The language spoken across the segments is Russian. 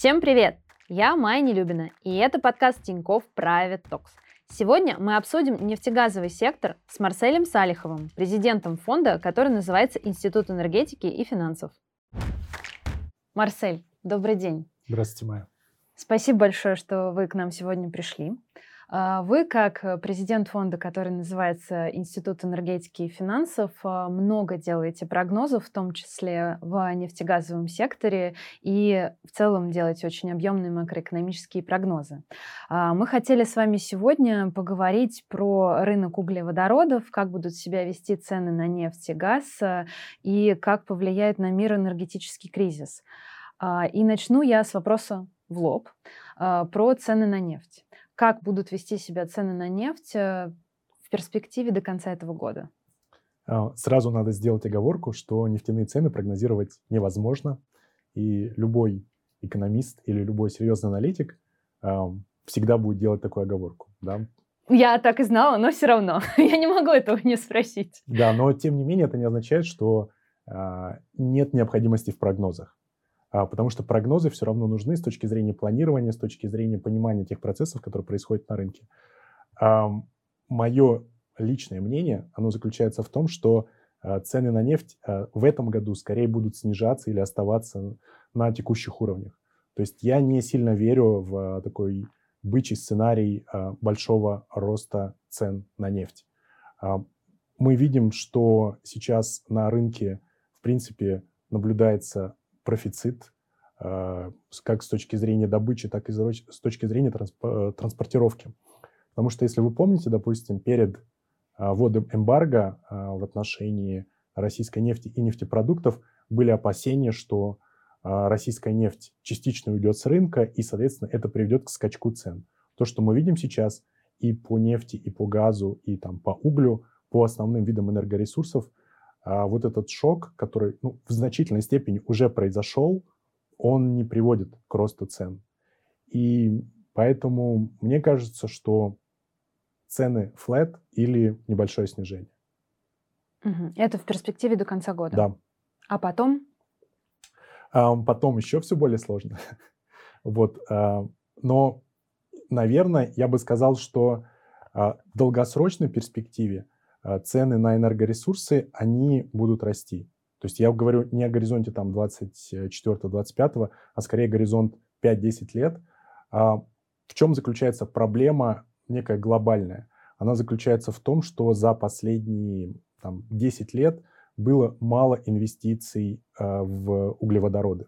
Всем привет! Я Майя Нелюбина, и это подкаст Тинькофф Private Talks. Сегодня мы обсудим нефтегазовый сектор с Марселем Салиховым, президентом фонда, который называется Институт энергетики и финансов. Марсель, добрый день. Здравствуйте, Майя. Спасибо большое, что вы к нам сегодня пришли. А, вы, как э, президент фонда, который называется Институт энергетики и финансов, а, много делаете прогнозов, в том числе в нефтегазовом секторе, и в целом делаете очень объемные макроэкономические прогнозы. А, мы хотели с вами сегодня поговорить про рынок углеводородов, как будут себя вести цены на нефть и газ, и как повлияет на мир энергетический кризис. И начну я с вопроса в лоб про цены на нефть как будут вести себя цены на нефть э, в перспективе до конца этого года? А, сразу надо сделать оговорку, что нефтяные цены прогнозировать невозможно, и любой экономист или любой серьезный аналитик всегда будет делать такую оговорку. Да? Я так и знала, но все равно я не могу этого не спросить. Да, но тем не менее это не означает, что а, нет необходимости в прогнозах. А, потому что прогнозы все равно нужны с точки зрения планирования, с точки зрения понимания тех процессов, которые происходят на рынке. Мое личное мнение, оно заключается в том, что а, цены на нефть а, в этом году скорее будут снижаться или оставаться на текущих уровнях. То есть я не сильно верю в такой бычий сценарий большого роста цен на нефть. Мы видим, что сейчас на рынке, в принципе, наблюдается профицит а, как с точки зрения добычи, так и с точки зрения э, транспортировки. Потому что, если вы помните, допустим, перед а, вводом эмбарго в отношении российской нефти и нефтепродуктов были опасения, что российская нефть частично уйдет с рынка, и, соответственно, это приведет к скачку цен. То, что мы видим сейчас и по нефти, и по газу, и там, по углю, по основным видам энергоресурсов, вот этот шок, который ну, в значительной степени уже произошел, он не приводит к росту цен. И поэтому мне кажется, что цены flat или небольшое снижение. Это в перспективе до конца года? Да. А потом? А, потом еще все более сложно. вот. А, но, наверное, я бы сказал, что а, в долгосрочной перспективе а, цены на энергоресурсы, они будут расти. То есть я говорю не о горизонте там 24-25, а скорее горизонт 5-10 лет. А в чем заключается проблема некая глобальная? Она заключается в том, что за последние там, 10 лет было мало инвестиций э, в углеводороды.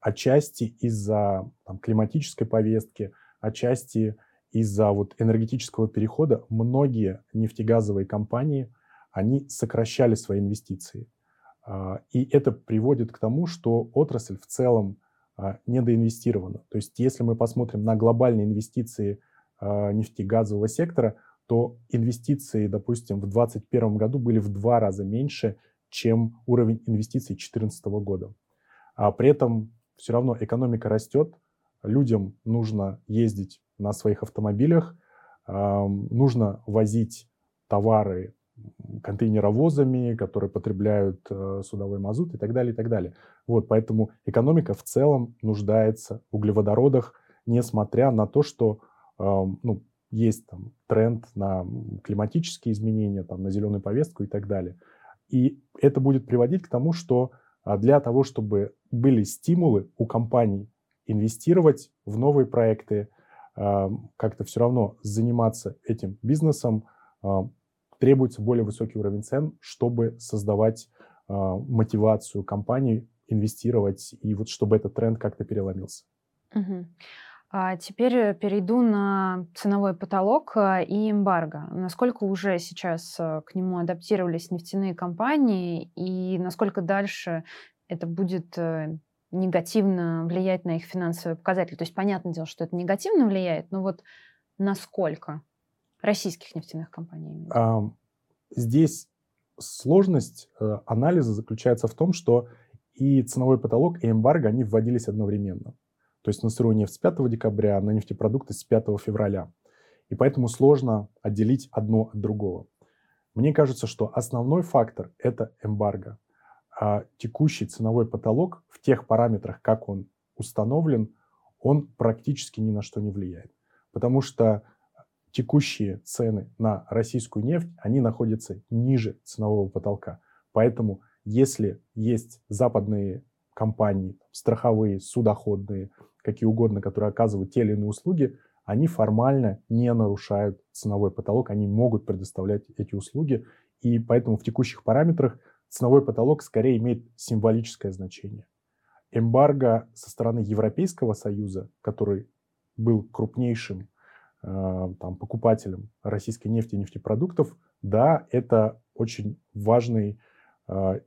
Отчасти из-за там, климатической повестки, отчасти из-за вот энергетического перехода многие нефтегазовые компании, они сокращали свои инвестиции. А, и это приводит к тому, что отрасль в целом а, недоинвестирована. То есть если мы посмотрим на глобальные инвестиции а, нефтегазового сектора, то инвестиции, допустим, в 2021 году были в два раза меньше, чем уровень инвестиций 2014 года. А при этом все равно экономика растет, людям нужно ездить на своих автомобилях, нужно возить товары контейнеровозами, которые потребляют э, судовой мазут и так далее, и так далее. Вот, поэтому экономика в целом нуждается в углеводородах, несмотря на то, что ну, есть там тренд на климатические изменения, там, на зеленую повестку и так далее. И это будет приводить к тому, что а, для того, чтобы были стимулы у компаний инвестировать в новые проекты, как-то все равно заниматься этим бизнесом, требуется более высокий уровень цен, чтобы создавать мотивацию компаний инвестировать, и вот чтобы этот тренд как-то переломился. Угу. А теперь перейду на ценовой потолок а, и эмбарго. Насколько уже сейчас а, к нему адаптировались нефтяные компании и насколько дальше это будет э, негативно влиять на их финансовые показатели. То есть, понятное дело, что это негативно влияет, но вот насколько российских нефтяных компаний? Здесь сложность э, анализа заключается в том, что и ценовой потолок, и эмбарго, они вводились одновременно. То есть на сырую нефть с 5 декабря, на нефтепродукты с 5 февраля. И поэтому сложно отделить одно от другого. Мне кажется, что основной фактор – это эмбарго а текущий ценовой потолок в тех параметрах, как он установлен, он практически ни на что не влияет. Потому что текущие цены на российскую нефть, они находятся ниже ценового потолка. Поэтому если есть западные компании, страховые, судоходные, какие угодно, которые оказывают те или иные услуги, они формально не нарушают ценовой потолок, они могут предоставлять эти услуги, и поэтому в текущих параметрах ценовой потолок скорее имеет символическое значение. Эмбарго со стороны Европейского Союза, который был крупнейшим э, там, покупателем российской нефти и нефтепродуктов, да, это очень важный, э,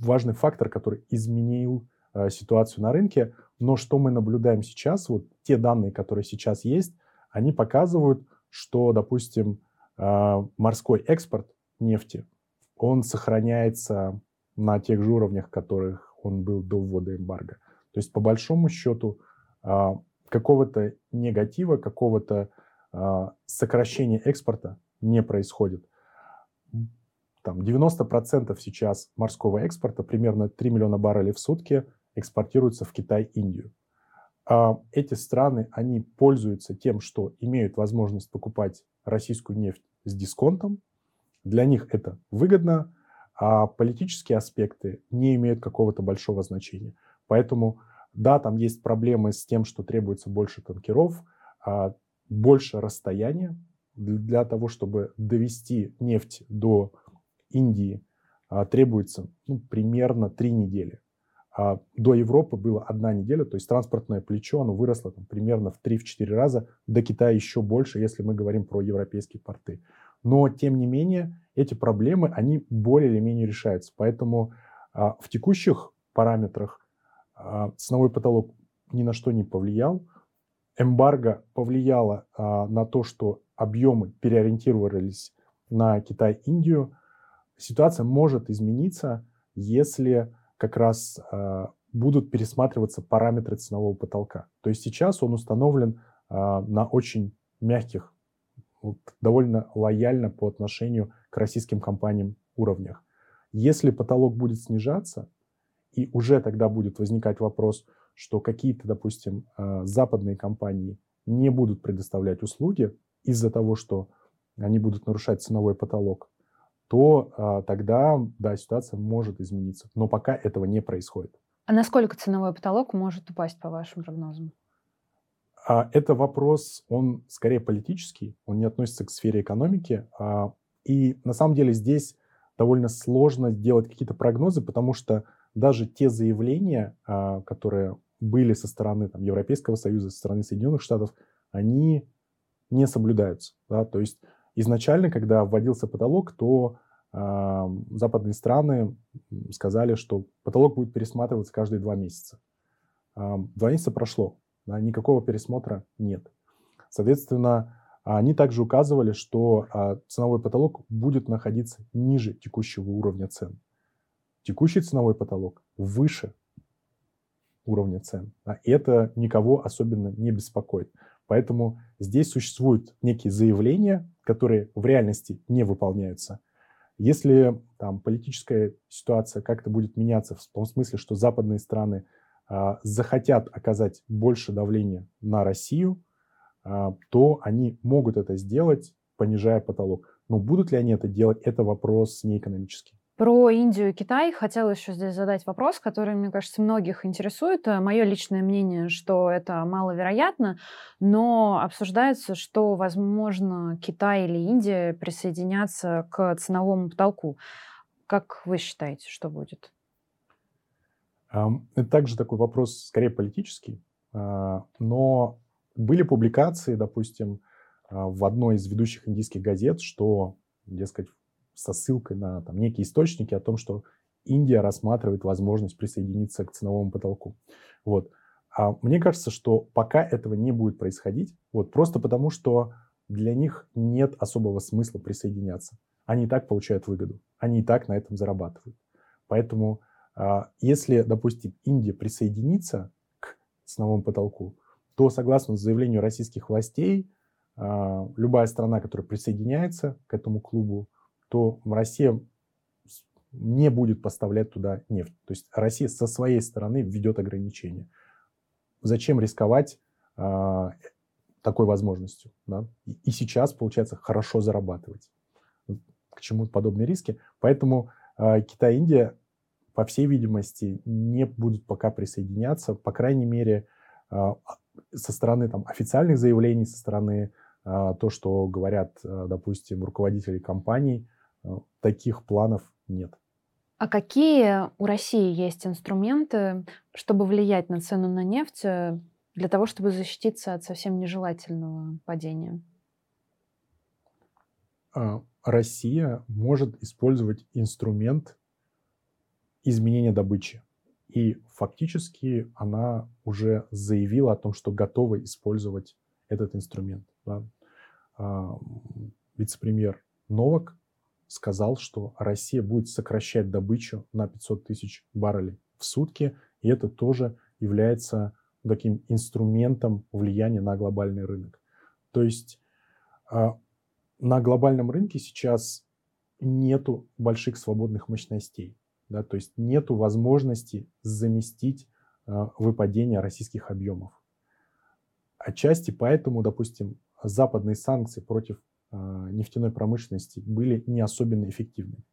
важный фактор, который изменил э, ситуацию на рынке. Но что мы наблюдаем сейчас, вот те данные, которые сейчас есть, они показывают, что, допустим, э, морской экспорт нефти, он сохраняется на тех же уровнях, которых он был до ввода эмбарго. То есть, по большому счету, э, какого-то негатива, какого-то э, сокращения экспорта не происходит. Там 90% сейчас морского экспорта, примерно 3 миллиона баррелей в сутки, экспортируются в Китай, Индию. А эти страны, они пользуются тем, что имеют возможность покупать российскую нефть с дисконтом. Для них это выгодно, а политические аспекты не имеют какого-то большого значения. Поэтому, да, там есть проблемы с тем, что требуется больше танкеров, а больше расстояния для того, чтобы довести нефть до Индии, а, требуется ну, примерно три недели. А до Европы было одна неделя, то есть транспортное плечо, оно выросло там, примерно в 3-4 раза, до Китая еще больше, если мы говорим про европейские порты. Но, тем не менее, эти проблемы, они более или менее решаются. Поэтому а, в текущих параметрах а, ценовой потолок ни на что не повлиял. Эмбарго повлияло а, на то, что объемы переориентировались на Китай-Индию. Ситуация может измениться, если как раз э, будут пересматриваться параметры ценового потолка. То есть сейчас он установлен э, на очень мягких, вот, довольно лояльно по отношению к российским компаниям уровнях. Если потолок будет снижаться, и уже тогда будет возникать вопрос, что какие-то, допустим, э, западные компании не будут предоставлять услуги из-за того, что они будут нарушать ценовой потолок, то а, тогда, да, ситуация может измениться. Но пока этого не происходит. А насколько ценовой потолок может упасть, по вашим прогнозам? А, это вопрос, он скорее политический, он не относится к сфере экономики. А, и на самом деле здесь довольно сложно делать какие-то прогнозы, потому что даже те заявления, а, которые были со стороны там, Европейского Союза, со стороны Соединенных Штатов, они не соблюдаются. Да? То есть Изначально, когда вводился потолок, то э, западные страны сказали, что потолок будет пересматриваться каждые два месяца. Э, два месяца прошло, да, никакого пересмотра нет. Соответственно, они также указывали, что э, ценовой потолок будет находиться ниже текущего уровня цен. Текущий ценовой потолок выше уровня цен. А это никого особенно не беспокоит. Поэтому здесь существуют некие заявления, которые в реальности не выполняются. Если там политическая ситуация как-то будет меняться в том смысле, что западные страны а, захотят оказать больше давления на Россию, а, то они могут это сделать, понижая потолок. Но будут ли они это делать, это вопрос не экономический. Про Индию и Китай хотела еще здесь задать вопрос, который, мне кажется, многих интересует. Мое личное мнение, что это маловероятно, но обсуждается, что, возможно, Китай или Индия присоединятся к ценовому потолку. Как вы считаете, что будет? Это также такой вопрос, скорее политический, а, но были публикации, допустим, а, в одной из ведущих индийских газет, что, дескать, со ссылкой на там, некие источники о том, что Индия рассматривает возможность присоединиться к ценовому потолку. Вот. А мне кажется, что пока этого не будет происходить, вот, просто потому что для них нет особого смысла присоединяться. Они и так получают выгоду, они и так на этом зарабатывают. Поэтому если, допустим, Индия присоединится к ценовому потолку, то, согласно заявлению российских властей, а, любая страна, которая присоединяется к этому клубу, то Россия не будет поставлять туда нефть. То есть Россия со своей стороны введет ограничения. Зачем рисковать э, такой возможностью. Да? И, сейчас, получается, хорошо зарабатывать. К чему подобные риски. Поэтому э, Китай и Индия, по всей видимости, не будут пока присоединяться, по крайней мере, э, со стороны там, официальных заявлений, со стороны э, то, что говорят, э, допустим, руководители компаний, таких планов нет. А какие у России есть инструменты, чтобы влиять на цену на нефть э, для того, чтобы защититься от совсем нежелательного падения? А, Россия может использовать инструмент изменения добычи. И фактически она уже заявила о том, что готова использовать этот инструмент. Да. А, вице-премьер Новак сказал, что Россия будет сокращать добычу на 500 тысяч баррелей в сутки, и это тоже является таким инструментом влияния на глобальный рынок. То есть а, на глобальном рынке сейчас нету больших свободных мощностей, да, то есть нету возможности заместить а, выпадение российских объемов. Отчасти поэтому, допустим, западные санкции против а, нефтяной промышленности были не особенно эффективны,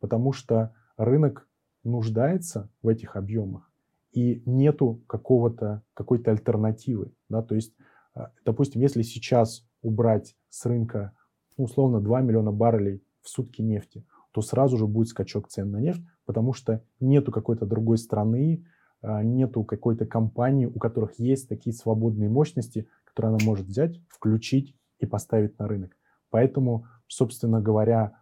потому что рынок нуждается в этих объемах, и нету какого-то, какой-то альтернативы. Да? То есть, а, допустим, если сейчас убрать с рынка условно 2 миллиона баррелей в сутки нефти, то сразу же будет скачок цен на нефть, потому что нету какой-то другой страны, а, нету какой-то компании, у которых есть такие свободные мощности, которые она может взять, включить и поставить на рынок. Поэтому, собственно говоря,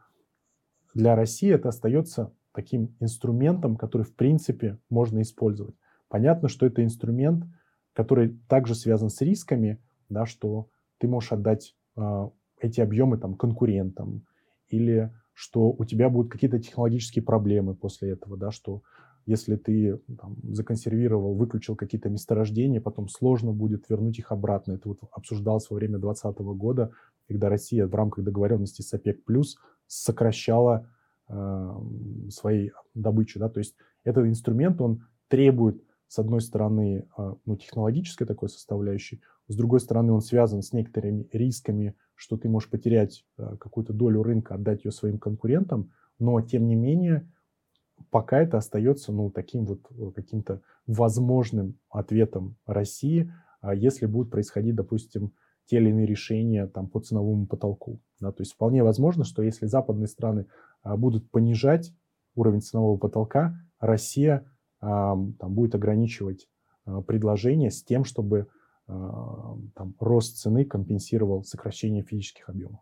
для России это остается таким инструментом, который в принципе можно использовать. Понятно, что это инструмент, который также связан с рисками, да, что ты можешь отдать э, эти объемы там, конкурентам, или что у тебя будут какие-то технологические проблемы после этого, да, что если ты там, законсервировал, выключил какие-то месторождения, потом сложно будет вернуть их обратно. Это вот обсуждалось во время 2020 года, когда Россия в рамках договоренности с ОПЕК+, сокращала э, свои добычу. Да? То есть этот инструмент, он требует, с одной стороны, э, ну, технологической такой составляющей, с другой стороны, он связан с некоторыми рисками, что ты можешь потерять э, какую-то долю рынка, отдать ее своим конкурентам, но, тем не менее, пока это остается ну, таким вот э, каким-то возможным ответом России, а если будут происходить, допустим, те или иные решения там, по ценовому потолку. Да, то есть вполне возможно, что если западные страны а, будут понижать уровень ценового потолка, Россия там, будет ограничивать а, предложение с тем, чтобы там, рост цены компенсировал сокращение физических объемов.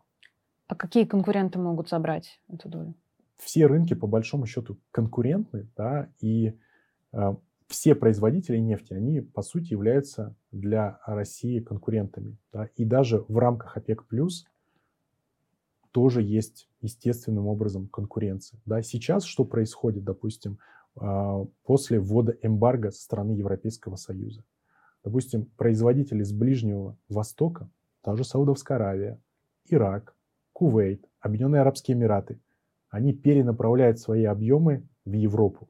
А какие конкуренты могут забрать эту долю? все рынки по большому счету конкурентны, да, и э, все производители нефти, они по сути являются для России конкурентами. Да, и даже в рамках ОПЕК+, плюс тоже есть естественным образом конкуренция. Да, сейчас что происходит, допустим, э, после ввода эмбарго со стороны Европейского Союза? Допустим, производители с Ближнего Востока, та же Саудовская Аравия, Ирак, Кувейт, Объединенные Арабские Эмираты – они перенаправляют свои объемы в Европу,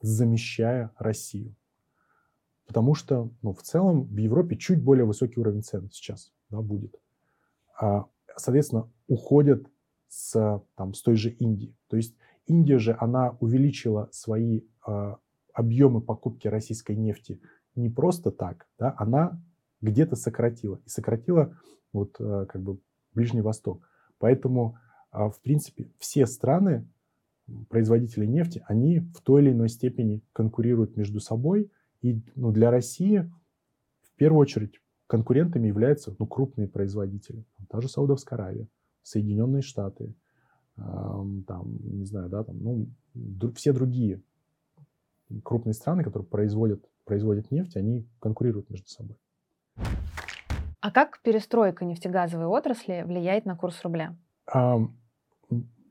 замещая Россию. Потому что ну, в целом в Европе чуть более высокий уровень цен сейчас да, будет. А, соответственно, уходят с, там, с той же Индии. То есть Индия же, она увеличила свои а, объемы покупки российской нефти не просто так, да, она где-то сократила. И сократила вот а, как бы Ближний Восток. Поэтому а, в принципе, все страны, производители нефти, они в той или иной степени конкурируют между собой. И ну, для России в первую очередь конкурентами являются ну, крупные производители. Та же Саудовская Аравия, Соединенные Штаты, там, не знаю, да, там, ну, все другие крупные страны, которые производят, производят нефть, они конкурируют между собой. А как перестройка нефтегазовой отрасли влияет на курс рубля?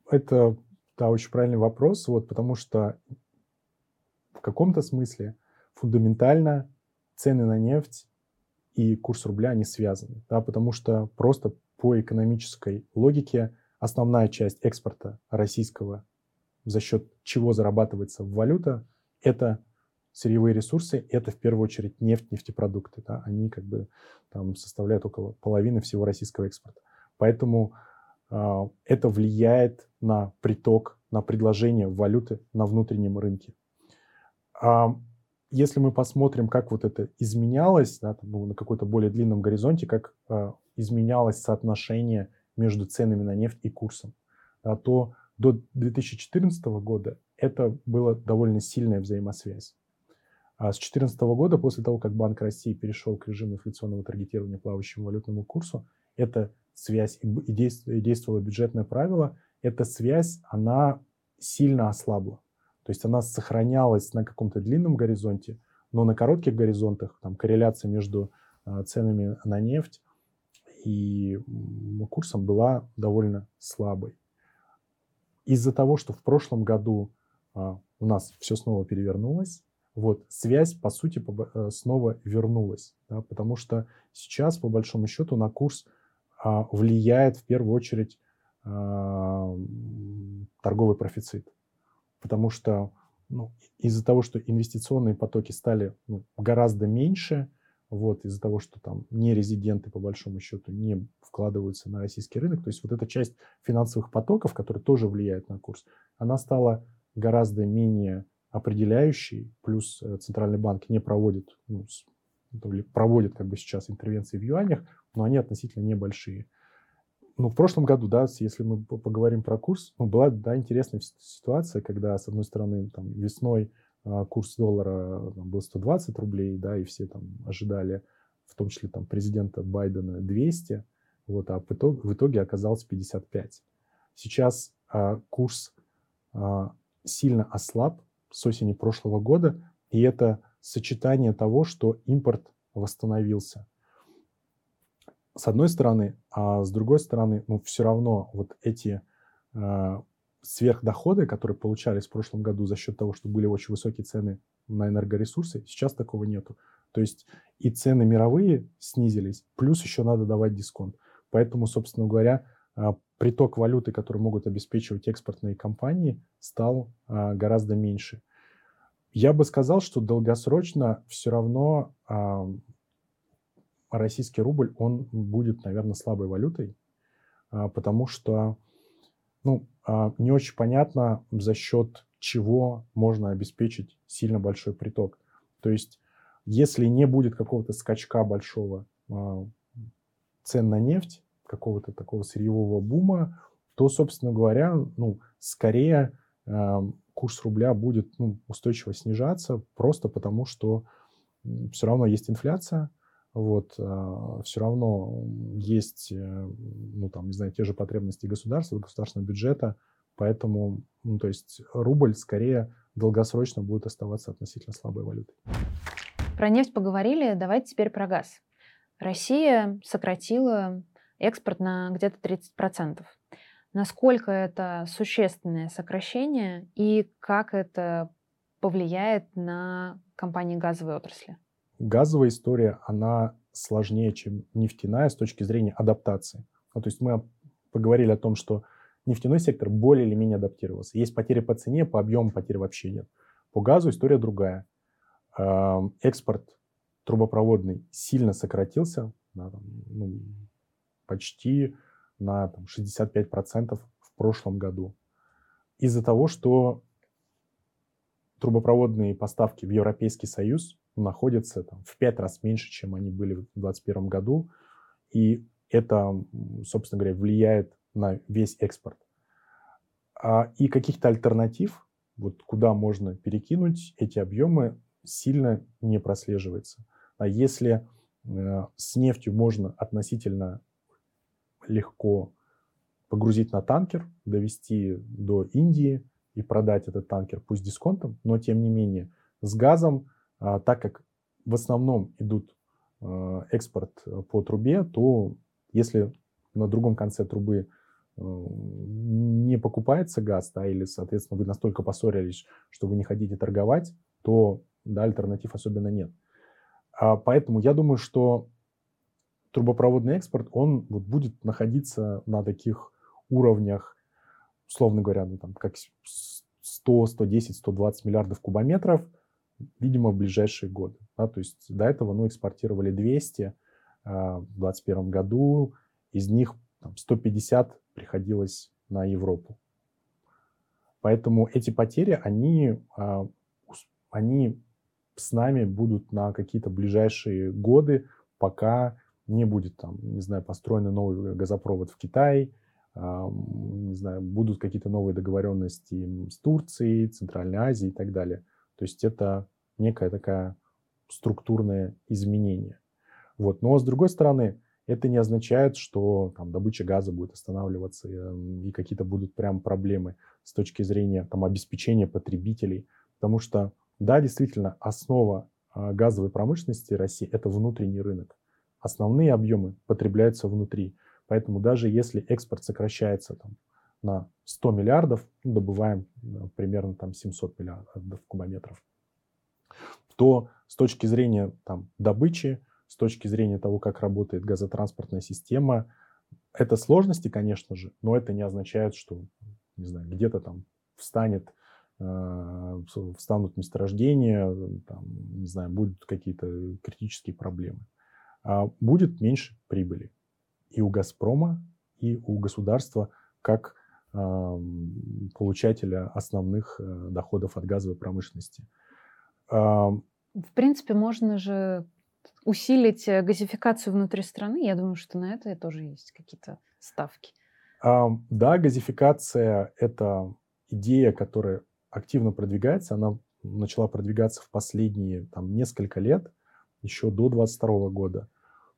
Это, да, очень правильный вопрос, вот, потому что в каком-то смысле фундаментально цены на нефть и курс рубля не связаны, да, потому что просто по экономической логике основная часть экспорта российского, за счет чего зарабатывается валюта, это сырьевые ресурсы – это в первую очередь нефть, нефтепродукты. Да? Они как бы там составляют около половины всего российского экспорта. Поэтому э, это влияет на приток, на предложение валюты на внутреннем рынке. А если мы посмотрим, как вот это изменялось да, там, ну, на какой-то более длинном горизонте, как э, изменялось соотношение между ценами на нефть и курсом, да, то до 2014 года это была довольно сильная взаимосвязь. А с 2014 года, после того, как Банк России перешел к режиму инфляционного таргетирования плавающему валютному курсу, эта связь и действовало бюджетное правило, эта связь, она сильно ослабла. То есть она сохранялась на каком-то длинном горизонте, но на коротких горизонтах там, корреляция между а, ценами на нефть и курсом была довольно слабой. Из-за того, что в прошлом году у нас все снова перевернулось, вот, связь, по сути, э, снова вернулась, да, потому что сейчас, по большому счету, на курс а, влияет в первую очередь а, торговый профицит, потому что ну, из-за того, что инвестиционные потоки стали ну, гораздо меньше, вот, из-за того, что там не резиденты, по большому счету, не вкладываются на российский рынок, то есть вот эта часть финансовых потоков, которая тоже влияет на курс, она стала гораздо менее определяющий, плюс э, Центральный банк не проводит, ну, проводит как бы сейчас интервенции в юанях, но они относительно небольшие. Ну, в прошлом году, да, если мы поговорим про курс, ну, была, да, интересная ситуация, когда, с одной стороны, там, весной а, курс доллара там, был 120 рублей, да, и все там ожидали, в том числе там президента Байдена 200, вот, а в итоге, в итоге оказалось 55. Сейчас а, курс а, сильно ослаб, с осени прошлого года, и это сочетание того, что импорт восстановился. С одной стороны, а с другой стороны, ну, все равно вот эти э, сверхдоходы, которые получались в прошлом году за счет того, что были очень высокие цены на энергоресурсы, сейчас такого нету. То есть и цены мировые снизились, плюс еще надо давать дисконт. Поэтому, собственно говоря, приток валюты, который могут обеспечивать экспортные компании, стал а, гораздо меньше. Я бы сказал, что долгосрочно все равно российский рубль, он будет, наверное, слабой валютой, а, потому что ну, не очень понятно, за счет чего можно обеспечить сильно большой приток. То есть, если не будет какого-то скачка большого цен на нефть, какого-то такого сырьевого бума, то, собственно говоря, ну, скорее э, курс рубля будет ну, устойчиво снижаться, просто потому что все равно есть инфляция, вот, э, все равно есть, э, ну, там, не знаю, те же потребности государства, государственного бюджета, поэтому, ну, то есть рубль скорее долгосрочно будет оставаться относительно слабой валютой. Про нефть поговорили, давайте теперь про газ. Россия сократила экспорт на где-то 30%. Насколько это существенное сокращение и как это повлияет на компании газовой отрасли? Газовая история, она сложнее, чем нефтяная с точки зрения адаптации. Ну, то есть мы поговорили о том, что нефтяной сектор более или менее адаптировался. Есть потери по цене, по объему потери вообще нет. По газу история другая. Экспорт трубопроводный сильно сократился, да, там, ну, почти на там, 65% в прошлом году. Из-за того, что трубопроводные поставки в Европейский Союз находятся там, в пять раз меньше, чем они были в 2021 году. И это, собственно говоря, влияет на весь экспорт. А, и каких-то альтернатив, вот куда можно перекинуть эти объемы, сильно не прослеживается. А если э, с нефтью можно относительно легко погрузить на танкер, довести до Индии и продать этот танкер, пусть дисконтом, но тем не менее с газом, а, так как в основном идут а, экспорт по трубе, то если на другом конце трубы э, не покупается газ, да, или, соответственно, вы настолько поссорились, что вы не хотите торговать, то да, альтернатив особенно нет. А поэтому я думаю, что трубопроводный экспорт, он вот будет находиться на таких уровнях, условно говоря, ну, там, как 100, 110, 120 миллиардов кубометров видимо, в ближайшие годы. Да, то есть до этого ну, экспортировали 200 а, в 2021 году, из них там, 150 приходилось на Европу. Поэтому эти потери, они, а, они с нами будут на какие-то ближайшие годы, пока не будет там, не знаю, построен новый газопровод в Китае, не знаю, будут какие-то новые договоренности с Турцией, Центральной Азией и так далее. То есть это некое такое структурное изменение. Вот. Но с другой стороны, это не означает, что там, добыча газа будет останавливаться и, и какие-то будут прям проблемы с точки зрения там, обеспечения потребителей. Потому что, да, действительно, основа а, газовой промышленности России – это внутренний рынок. Основные объемы потребляются внутри. Поэтому даже если экспорт сокращается там, на 100 миллиардов, ну, добываем примерно там 700 миллиардов кубометров, то с точки зрения там, добычи, с точки зрения того, как работает газотранспортная система, это сложности, конечно же, но это не означает, что, не знаю, где-то там встанет, э, встанут месторождения, там, не знаю, будут какие-то критические проблемы. А будет меньше прибыли и у «Газпрома», и у государства как получателя основных э, доходов от газовой промышленности. В принципе, можно же усилить э, газификацию внутри страны. Я думаю, что на это тоже есть какие-то ставки. Да, газификация – это идея, которая активно продвигается. Она начала продвигаться в последние там, несколько лет, еще до 2022 года.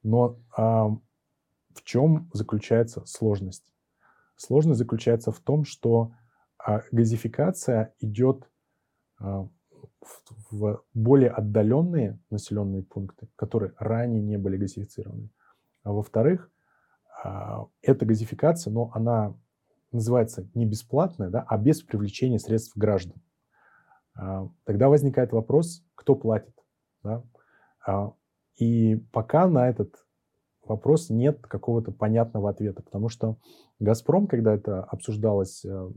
Но в чем заключается сложность? Сложность заключается в том, что а, газификация идет а, в более отдаленные населенные пункты, которые ранее не были газифицированы. А во-вторых, а, эта газификация, но она называется не бесплатная, да, а без привлечения средств граждан. А, тогда возникает вопрос, кто платит. Да? А, и пока на этот вопрос нет какого-то понятного ответа, потому что «Газпром», когда это обсуждалась э,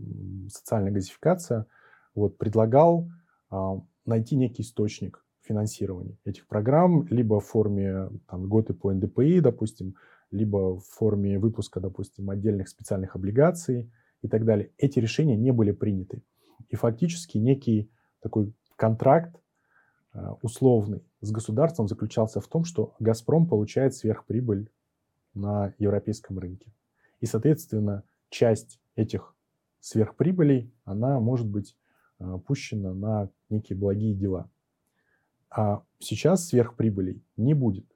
социальная газификация, вот, предлагал а, найти некий источник финансирования этих программ, либо в форме там, льготы по НДПИ, допустим, либо в форме выпуска, допустим, отдельных специальных облигаций и так далее. Эти решения не были приняты. И фактически некий такой контракт условный с государством заключался в том, что «Газпром» получает сверхприбыль на европейском рынке. И, соответственно, часть этих сверхприбылей, она может быть э, пущена на некие благие дела. А сейчас сверхприбылей не будет.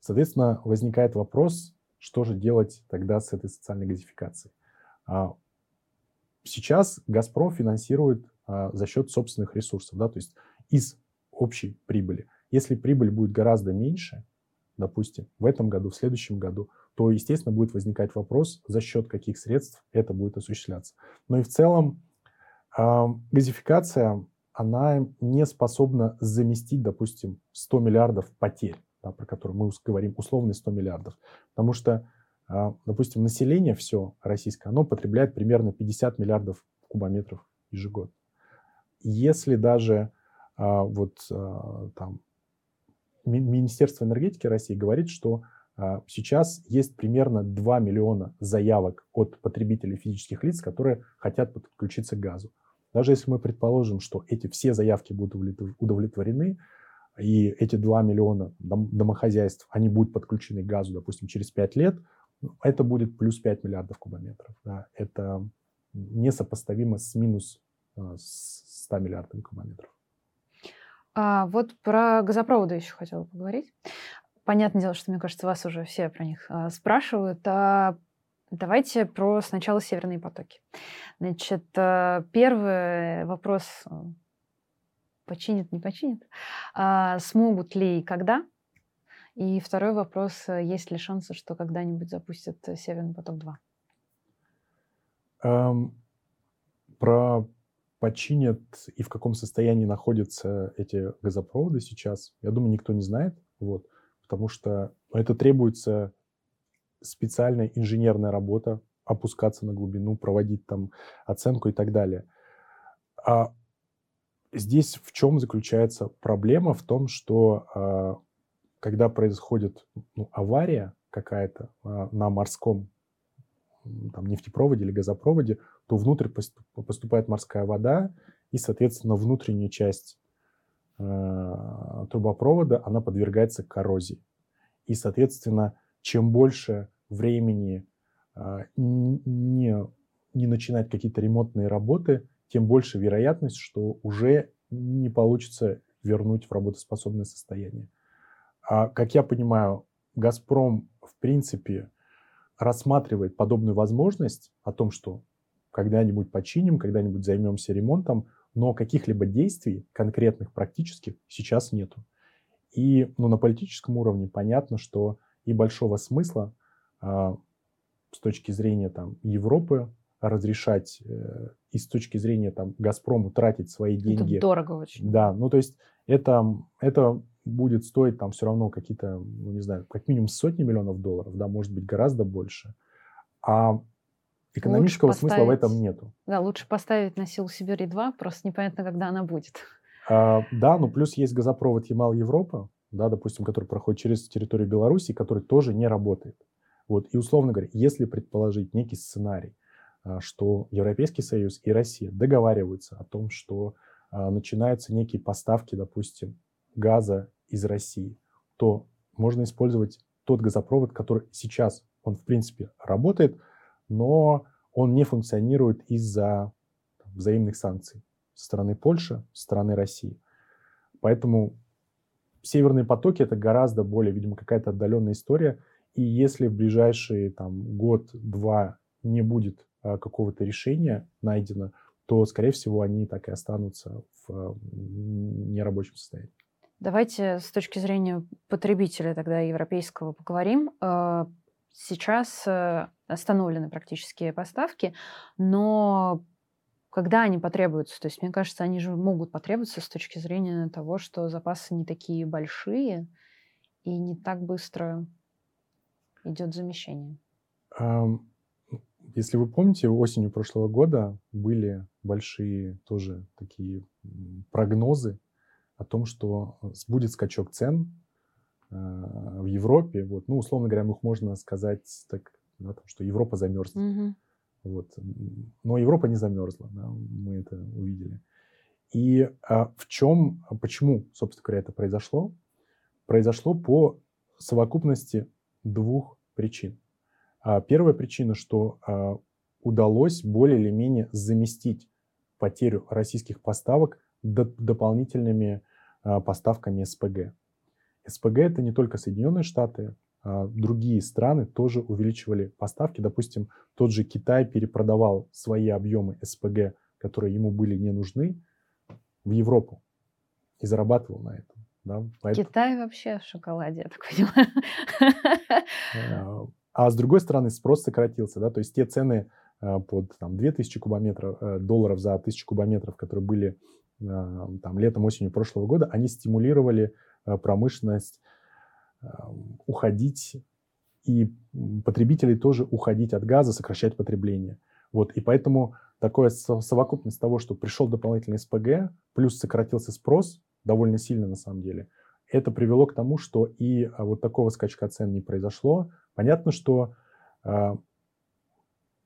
Соответственно, возникает вопрос, что же делать тогда с этой социальной газификацией. А сейчас «Газпром» финансирует а, за счет собственных ресурсов. Да? То есть из общей прибыли. Если прибыль будет гораздо меньше, допустим, в этом году, в следующем году, то, естественно, будет возникать вопрос, за счет каких средств это будет осуществляться. Но и в целом э, газификация, она не способна заместить, допустим, 100 миллиардов потерь, да, про которые мы говорим, условные 100 миллиардов. Потому что, э, допустим, население все российское, оно потребляет примерно 50 миллиардов кубометров ежегодно. Если даже вот а, там Министерство энергетики России говорит, что а, сейчас есть примерно 2 миллиона заявок от потребителей физических лиц, которые хотят подключиться к газу. Даже если мы предположим, что эти все заявки будут удовлетворены, и эти 2 миллиона домохозяйств, они будут подключены к газу, допустим, через 5 лет, ну, это будет плюс 5 миллиардов кубометров. Да. Это несопоставимо с минус 100 миллиардами кубометров. А вот про газопроводы еще хотела поговорить. Понятное дело, что, мне кажется, вас уже все про них а, спрашивают. А давайте про сначала северные потоки. Значит, а, первый вопрос а, починит, не починит. А, смогут ли и когда? И второй вопрос, а, есть ли шансы, что когда-нибудь запустят Северный поток-2? Um, про починят и в каком состоянии находятся эти газопроводы сейчас, я думаю, никто не знает, вот, потому что это требуется специальная инженерная работа, опускаться на глубину, проводить там оценку и так далее. А здесь в чем заключается проблема? В том, что а, когда происходит ну, авария какая-то а, на морском там, нефтепроводе или газопроводе, то внутрь поступает морская вода, и, соответственно, внутренняя часть э, трубопровода, она подвергается коррозии. И, соответственно, чем больше времени э, не, не начинать какие-то ремонтные работы, тем больше вероятность, что уже не получится вернуть в работоспособное состояние. А, как я понимаю, «Газпром» в принципе рассматривает подобную возможность о том, что когда-нибудь починим, когда-нибудь займемся ремонтом, но каких-либо действий конкретных, практических сейчас нету. И ну, на политическом уровне понятно, что и большого смысла а, с точки зрения там, Европы разрешать э, и с точки зрения там, Газпрому тратить свои деньги. Это дорого очень. Да, ну то есть это, это будет стоить там все равно какие-то, ну не знаю, как минимум сотни миллионов долларов, да, может быть гораздо больше. А экономического поставить, смысла в этом нету. Да, лучше поставить на силу Сибири-2, просто непонятно, когда она будет. А, да, ну плюс есть газопровод Ямал-Европа, да, допустим, который проходит через территорию Беларуси, который тоже не работает. Вот, и условно говоря, если предположить некий сценарий, а, что Европейский Союз и Россия договариваются о том, что а, начинаются некие поставки, допустим, газа из России, то можно использовать тот газопровод, который сейчас, он в принципе работает, но он не функционирует из-за взаимных санкций со стороны Польши, со стороны России. Поэтому северные потоки это гораздо более, видимо, какая-то отдаленная история. И если в ближайшие там, год-два не будет а, какого-то решения найдено, то, скорее всего, они так и останутся в а, нерабочем состоянии. Давайте с точки зрения потребителя тогда европейского поговорим. Сейчас э, остановлены практически поставки, но когда они потребуются? То есть, мне кажется, они же могут потребоваться с точки зрения того, что запасы не такие большие и не так быстро идет замещение. Если вы помните, осенью прошлого года были большие тоже такие прогнозы о том, что будет скачок цен в Европе. Вот, ну, условно говоря, их можно сказать так, да, что Европа замерзнет. Угу. Вот. Но Европа не замерзла, да, мы это увидели. И а, в чем, почему, собственно говоря, это произошло? Произошло по совокупности двух причин. А, первая причина, что а, удалось более или менее заместить потерю российских поставок дополнительными а, поставками СПГ. СПГ это не только Соединенные Штаты, а другие страны тоже увеличивали поставки. Допустим, тот же Китай перепродавал свои объемы СПГ, которые ему были не нужны, в Европу и зарабатывал на этом. Да? Поэтому... Китай вообще в шоколаде, я так понимаю. А, с другой стороны, спрос сократился. Да? То есть те цены а, под там, 2000 кубометров, э, долларов за 1000 кубометров, которые были там, летом, осенью прошлого года, они стимулировали промышленность уходить и потребителей тоже уходить от газа, сокращать потребление. Вот, и поэтому такая совокупность того, что пришел дополнительный СПГ, плюс сократился спрос довольно сильно на самом деле, это привело к тому, что и вот такого скачка цен не произошло. Понятно, что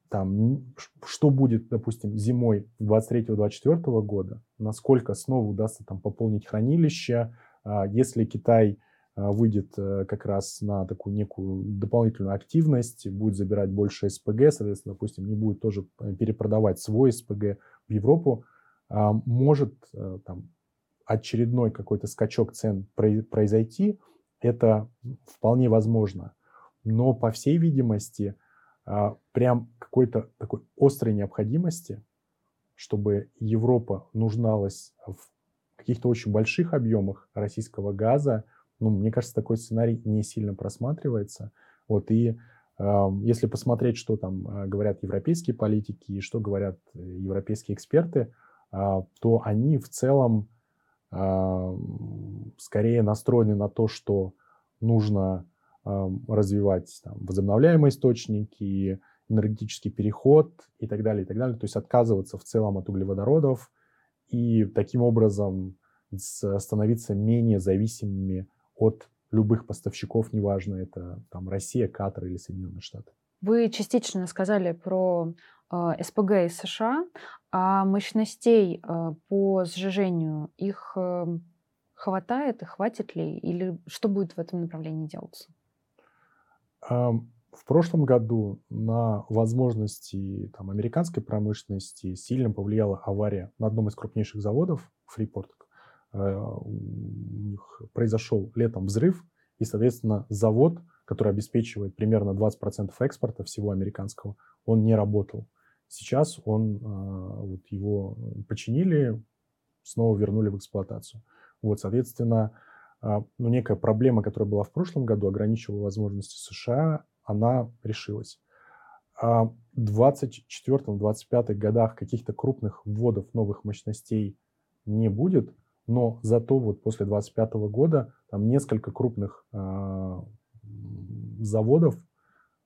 там, что будет, допустим, зимой 23-24 года, насколько снова удастся там пополнить хранилище, а, если Китай а, выйдет э, как раз на такую некую дополнительную активность, будет забирать больше СПГ, соответственно, допустим, не будет тоже э, перепродавать свой СПГ в Европу, а, может э, там очередной какой-то скачок цен произойти, это вполне возможно. Но, по всей видимости, а, прям какой-то такой острой необходимости, чтобы Европа нужналась в каких-то очень больших объемах российского газа, ну, мне кажется, такой сценарий не сильно просматривается. Вот, и э, если посмотреть, что там э, говорят европейские политики и что говорят э, европейские эксперты, э, то они в целом э, скорее настроены на то, что нужно развивать там, возобновляемые источники, энергетический переход и так далее, и так далее. То есть отказываться в целом от углеводородов и таким образом становиться менее зависимыми от любых поставщиков, неважно, это там Россия, Катар или Соединенные Штаты. Вы частично сказали про э, СПГ из США, а мощностей э, по сжижению их э, хватает и хватит ли, или что будет в этом направлении делаться? В прошлом году на возможности там, американской промышленности сильно повлияла авария на одном из крупнейших заводов, Фрипорт. Э, у них произошел летом взрыв, и, соответственно, завод, который обеспечивает примерно 20% экспорта всего американского, он не работал. Сейчас он, э, вот его починили, снова вернули в эксплуатацию. Вот, соответственно, э, ну, некая проблема, которая была в прошлом году, ограничивала возможности США, она решилась. А в 2024-2025 годах каких-то крупных вводов новых мощностей не будет, но зато вот после 2025 года там несколько крупных э, заводов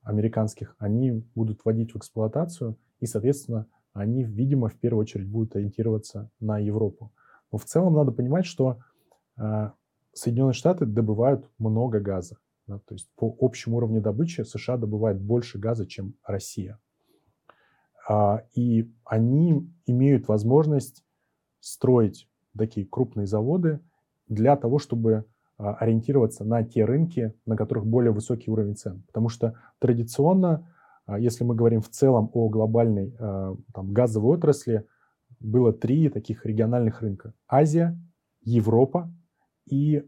американских, они будут вводить в эксплуатацию, и, соответственно, они, видимо, в первую очередь будут ориентироваться на Европу. Но в целом надо понимать, что э, Соединенные Штаты добывают много газа. Да, то есть по общему уровню добычи США добывает больше газа, чем Россия. А, и они имеют возможность строить такие крупные заводы для того, чтобы а, ориентироваться на те рынки, на которых более высокий уровень цен. Потому что традиционно, а, если мы говорим в целом о глобальной там, газовой отрасли, было три таких региональных рынка. Азия, Европа и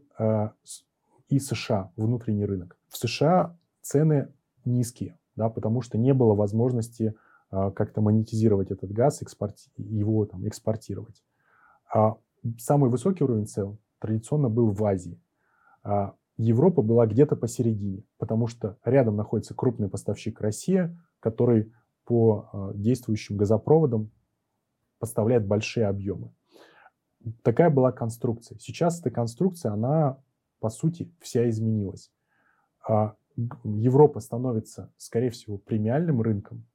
и США, внутренний рынок. В США цены низкие, да, потому что не было возможности а, как-то монетизировать этот газ, экспорти- его там, экспортировать. А самый высокий уровень цен традиционно был в Азии. А Европа была где-то посередине, потому что рядом находится крупный поставщик Россия, который по а, действующим газопроводам поставляет большие объемы. Такая была конструкция. Сейчас эта конструкция, она по сути, вся изменилась. А Европа становится, скорее всего, премиальным рынком,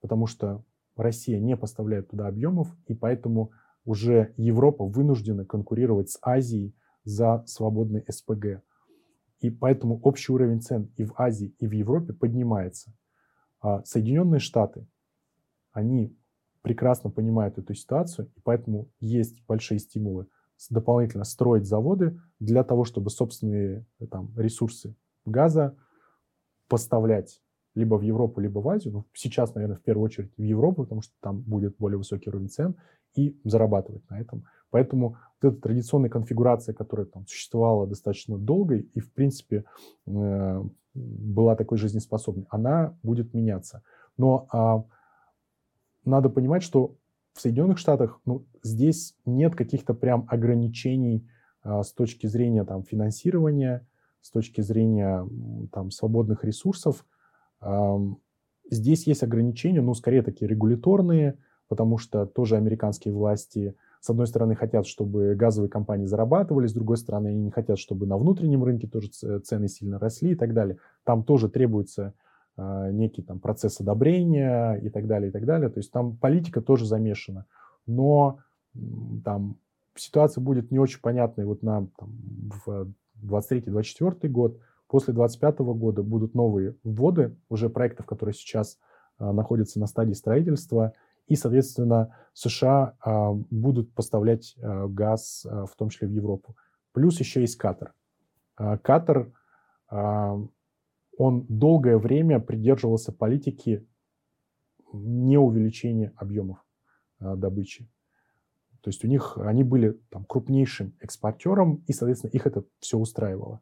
потому что Россия не поставляет туда объемов, и поэтому уже Европа вынуждена конкурировать с Азией за свободный СПГ. И поэтому общий уровень цен и в Азии, и в Европе поднимается. А Соединенные Штаты, они прекрасно понимают эту ситуацию, и поэтому есть большие стимулы дополнительно строить заводы для того, чтобы собственные э, там, ресурсы газа поставлять либо в Европу, либо в Азию. Ну, сейчас, наверное, в первую очередь в Европу, потому что там будет более высокий уровень цен, и зарабатывать на этом. Поэтому вот эта традиционная конфигурация, которая там существовала достаточно долго и, в принципе, э, была такой жизнеспособной, она будет меняться. Но а, надо понимать, что в Соединенных Штатах ну, здесь нет каких-то прям ограничений а, с точки зрения там, финансирования, с точки зрения там, свободных ресурсов. Здесь есть ограничения, ну, скорее такие регуляторные, потому что тоже американские власти, с одной стороны, хотят, чтобы газовые компании зарабатывали, с другой стороны, они не хотят, чтобы на внутреннем рынке тоже цены сильно росли и так далее. Там тоже требуется некий там процесс одобрения и так далее, и так далее. То есть там политика тоже замешана. Но там ситуация будет не очень понятной вот на там, в 23-24 год. После 25 года будут новые вводы уже проектов, которые сейчас а, находятся на стадии строительства. И, соответственно, США а, будут поставлять а, газ, а, в том числе в Европу. Плюс еще есть Катар. А, Катар а, он долгое время придерживался политики неувеличения объемов а, добычи. То есть у них они были там, крупнейшим экспортером, и, соответственно, их это все устраивало.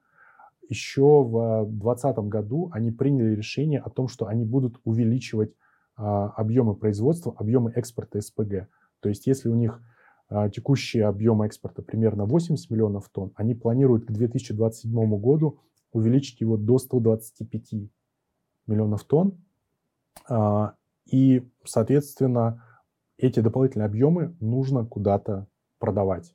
Еще в 2020 году они приняли решение о том, что они будут увеличивать а, объемы производства, объемы экспорта СПГ. То есть если у них а, текущие объемы экспорта примерно 80 миллионов тонн, они планируют к 2027 году увеличить его до 125 миллионов тонн. А, и, соответственно, эти дополнительные объемы нужно куда-то продавать.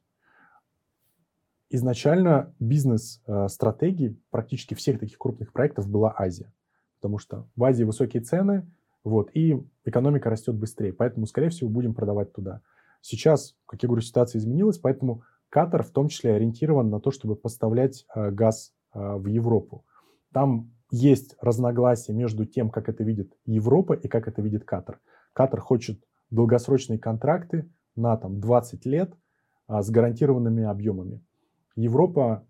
Изначально бизнес-стратегией а, практически всех таких крупных проектов была Азия, потому что в Азии высокие цены, вот, и экономика растет быстрее, поэтому, скорее всего, будем продавать туда. сейчас, как я говорю, ситуация изменилась, поэтому Катар в том числе ориентирован на то, чтобы поставлять э, газ э, в Европу. Там есть разногласия между тем, как это видит Европа и как это видит Катар. Катар хочет долгосрочные контракты на там, 20 лет а, с гарантированными объемами. Европа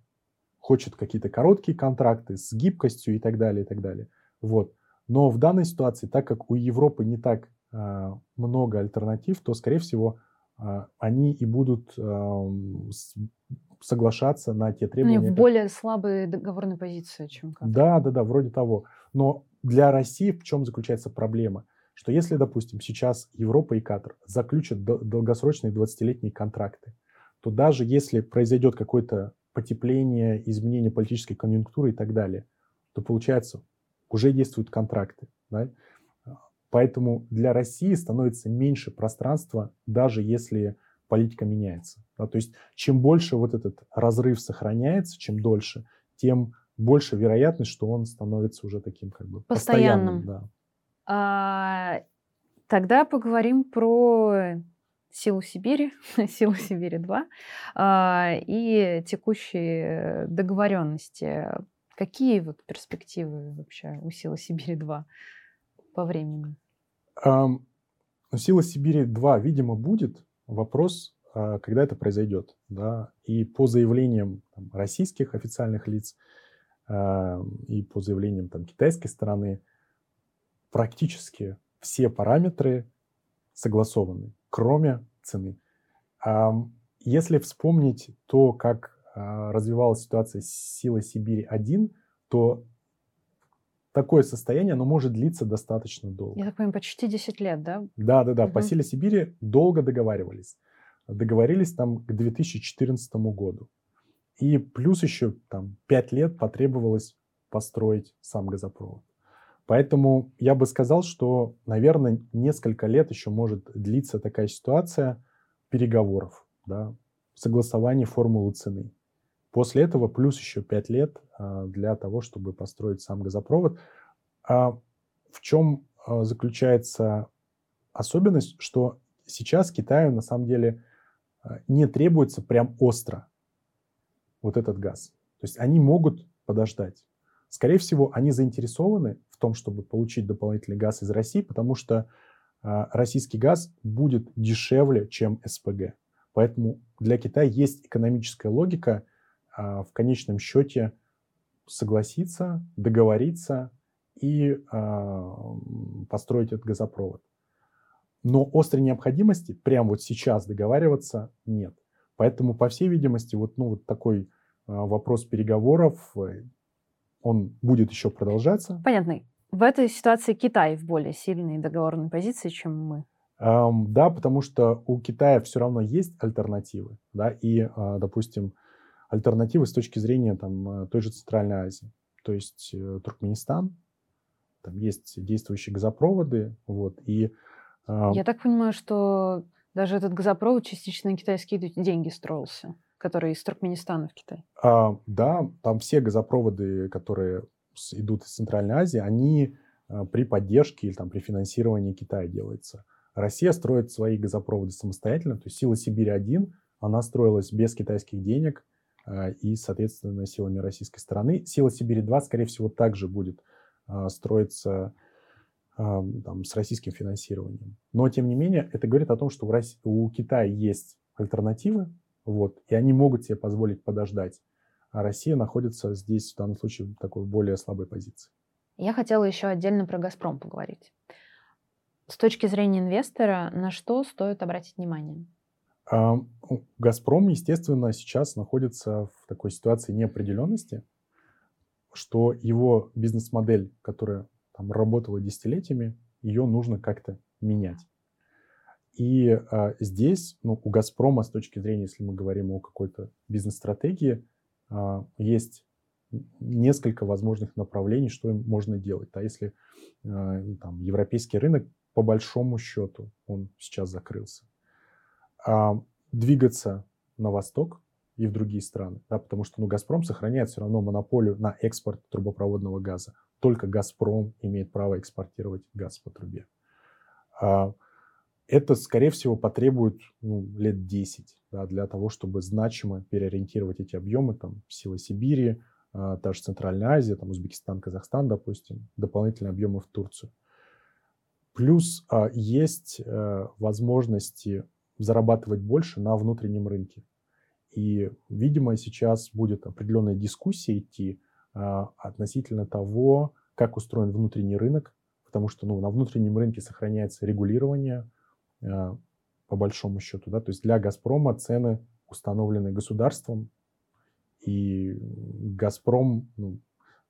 хочет какие-то короткие контракты с гибкостью и так далее, и так далее. Вот. Но в данной ситуации, так как у Европы не так а, много альтернатив, то, скорее всего, а, они и будут а, соглашаться на те требования. Они в более слабой договорной позиции, чем как. Да, да, да, вроде того. Но для России в чем заключается проблема? Что если, допустим, сейчас Европа и Катар заключат долгосрочные 20-летние контракты, то даже если произойдет какое-то потепление, изменение политической конъюнктуры и так далее, то получается, уже действуют контракты. Да? Поэтому для России становится меньше пространства, даже если политика меняется. Да? То есть чем больше вот этот разрыв сохраняется, чем дольше, тем больше вероятность, что он становится уже таким как бы постоянным. постоянным да. а, тогда поговорим про силу Сибири, силу Сибири 2 а, и текущие договоренности. Какие вот перспективы вообще у силы Сибири 2 по времени? Um, сила Сибири 2, видимо, будет. Вопрос, а, когда это произойдет. Да? И по заявлениям там, российских официальных лиц а, и по заявлениям там, китайской стороны, практически все параметры согласованы, кроме цены. Если вспомнить то, как а, развивалась ситуация с силой Сибири-1, то такое состояние, оно может длиться достаточно долго. Я так понимаю, почти 10 лет, да? Да, да, да. Угу. По силе Сибири долго договаривались. Договорились там к 2014 году. И плюс еще там 5 лет потребовалось построить сам газопровод. Поэтому я бы сказал, что, наверное, несколько лет еще может длиться такая ситуация переговоров, да, согласования формулы цены. После этого плюс еще 5 лет для того, чтобы построить сам газопровод. А в чем а, заключается особенность, что сейчас Китаю на самом деле а, не требуется прям остро вот этот газ. То есть они могут подождать. Скорее всего, они заинтересованы в том, чтобы получить дополнительный газ из России, потому что российский газ будет дешевле, чем СПГ. Поэтому для Китая есть экономическая логика – а, в конечном счете согласиться, договориться и а, построить этот газопровод. Но острой необходимости прямо вот сейчас договариваться нет. Поэтому, по всей видимости, вот, ну, вот такой а, вопрос переговоров, э, он будет еще продолжаться. Понятно. В этой ситуации Китай в более сильной договорной позиции, чем мы. Эм, да, потому что у Китая все равно есть альтернативы. Да, и, допустим, альтернативы с точки зрения там, э, той же Центральной Азии. То есть э, Туркменистан, там есть действующие газопроводы, вот, и... Э, Я так понимаю, что даже этот газопровод частично на китайские деньги строился, который из Туркменистана в Китай. А, да, там все газопроводы, которые идут из Центральной Азии, они а, при поддержке или там, при финансировании Китая делаются. Россия строит свои газопроводы самостоятельно, то есть Сила Сибири-1, она строилась без китайских денег, и, соответственно, силами российской стороны. Сила Сибири-2, скорее всего, также будет а, строиться а, там, с российским финансированием. Но, тем не менее, это говорит о том, что у Китая есть альтернативы, вот, и они могут себе позволить подождать. А Россия находится здесь, в данном случае, в такой более слабой позиции. Я хотела еще отдельно про «Газпром» поговорить. С точки зрения инвестора, на что стоит обратить внимание? Газпром, естественно, сейчас находится в такой ситуации неопределенности, что его бизнес-модель, которая там работала десятилетиями, ее нужно как-то менять. И а, здесь ну, у «Газпрома» с точки зрения, если мы говорим о какой-то бизнес-стратегии, а, есть несколько возможных направлений, что им можно делать. А если а, там, европейский рынок, по большому счету, он сейчас закрылся двигаться на восток и в другие страны, да, потому что ну, «Газпром» сохраняет все равно монополию на экспорт трубопроводного газа. Только «Газпром» имеет право экспортировать газ по трубе. А, это, скорее всего, потребует ну, лет 10 да, для того, чтобы значимо переориентировать эти объемы, там, сила Сибири, а, та же Центральная Азия, там, Узбекистан, Казахстан, допустим, дополнительные объемы в Турцию. Плюс а, есть а, возможности зарабатывать больше на внутреннем рынке. И, видимо, сейчас будет определенная дискуссия идти а, относительно того, как устроен внутренний рынок, потому что ну, на внутреннем рынке сохраняется регулирование, а, по большому счету. Да? То есть для «Газпрома» цены установлены государством, и «Газпром» ну,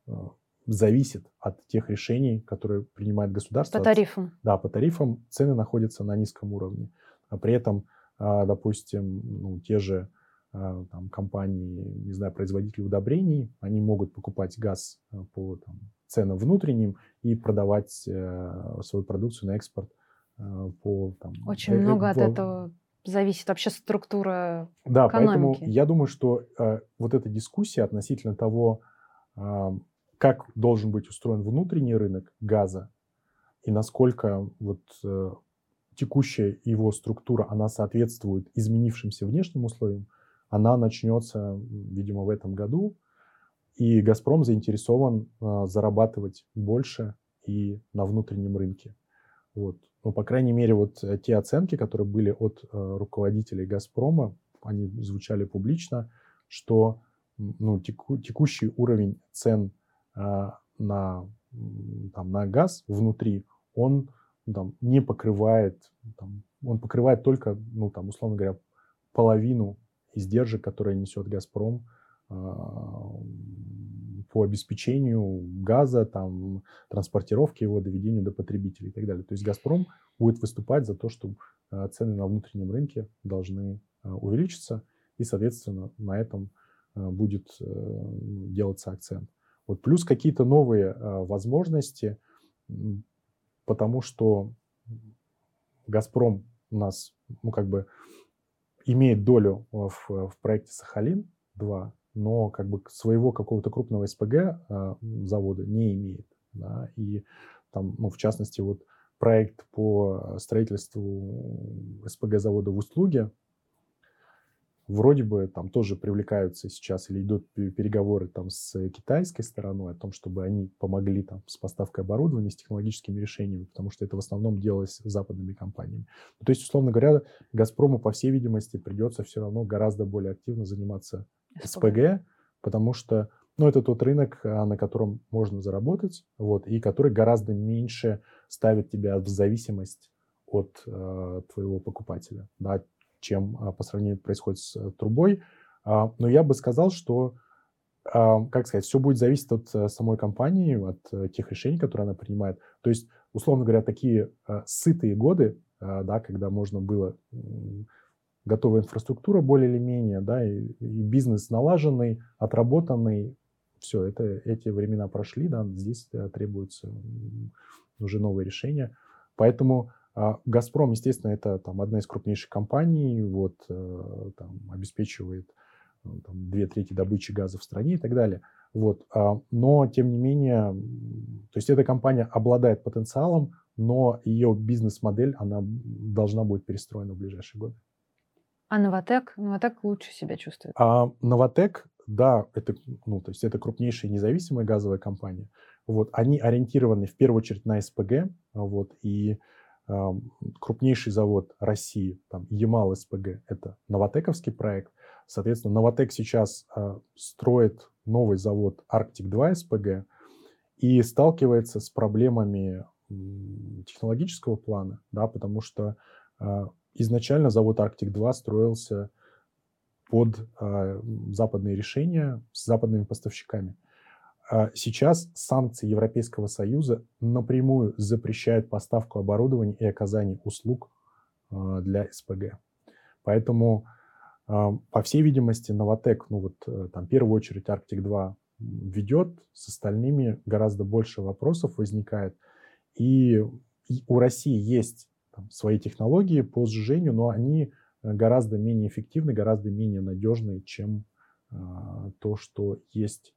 а, зависит от тех решений, которые принимает государство. По тарифам. Да, по тарифам цены находятся на низком уровне. А при этом, а, допустим, ну, те же там, компании, не знаю, производители удобрений, они могут покупать газ по там, ценам внутренним и продавать э, свою продукцию на экспорт Э, по там, Очень э, много от этого зависит вообще структура да, экономики. поэтому я думаю, что э, вот эта дискуссия относительно того, э, как должен быть устроен внутренний рынок газа и насколько вот э, текущая его структура, она соответствует изменившимся внешним условиям, она начнется, видимо, в этом году. И «Газпром» заинтересован э, зарабатывать больше и на внутреннем рынке. Вот ну, по крайней мере, вот э, те оценки, которые были от э, руководителей «Газпрома», они звучали публично, что ну, теку, текущий уровень цен э, на, там, на газ внутри, он там, не покрывает, там, он покрывает только, ну, там, условно говоря, половину издержек, которые несет «Газпром» э, по обеспечению газа, там, транспортировке его, доведению до потребителей и так далее. То есть «Газпром» будет выступать за то, что э, цены на внутреннем рынке должны э, увеличиться, и, соответственно, на этом э, будет делаться акцент. Вот плюс какие-то новые возможности, потому что «Газпром» у нас, ну, как бы имеет долю в, в проекте «Сахалин-2», но как бы своего какого-то крупного СПГ э, завода не имеет. Да, и там, ну, в частности, вот проект по строительству СПГ завода в Услуге, вроде бы там тоже привлекаются сейчас или идут переговоры там с китайской стороной о том, чтобы они помогли там с поставкой оборудования, с технологическими решениями, потому что это в основном делалось западными компаниями. Ну, то есть, условно говоря, «Газпрому», по всей видимости, придется все равно гораздо более активно заниматься СПГ, потому что ну, это тот рынок, а, на котором можно заработать, вот, и который гораздо меньше ставит тебя в зависимость от э, твоего покупателя, да, чем э, по сравнению происходит с э, трубой. Э, но я бы сказал, что, э, как сказать, все будет зависеть от э, самой компании, от э, тех решений, которые она принимает. То есть, условно говоря, такие сытые годы, да, когда можно было готовая инфраструктура более или менее, да, и, и бизнес налаженный, отработанный, все, это, эти времена прошли, да, здесь требуются уже новые решения. Поэтому а, «Газпром», естественно, это там, одна из крупнейших компаний, вот, а, там, обеспечивает ну, там, две трети добычи газа в стране и так далее. Вот. А, но, тем не менее, то есть эта компания обладает потенциалом, но ее бизнес-модель, она должна будет перестроена в ближайшие годы. А Новотек? Новотек лучше себя чувствует. А Новотек, да, это, ну, то есть это крупнейшая независимая газовая компания. Вот, они ориентированы в первую очередь на СПГ, вот, и э, крупнейший завод России, там, Ямал СПГ, это Новотековский проект. Соответственно, Новотек сейчас э, строит новый завод Арктик-2 СПГ и сталкивается с проблемами технологического плана, да, потому что э, изначально завод Арктик-2 строился под э, западные решения с западными поставщиками. А сейчас санкции Европейского Союза напрямую запрещают поставку оборудования и оказание услуг э, для СПГ. Поэтому, э, по всей видимости, Новотек, ну вот э, там в первую очередь Арктик-2 ведет, с остальными гораздо больше вопросов возникает. И, у России есть там, свои технологии по сжижению, но они э, гораздо менее эффективны, гораздо менее надежны, чем то, что есть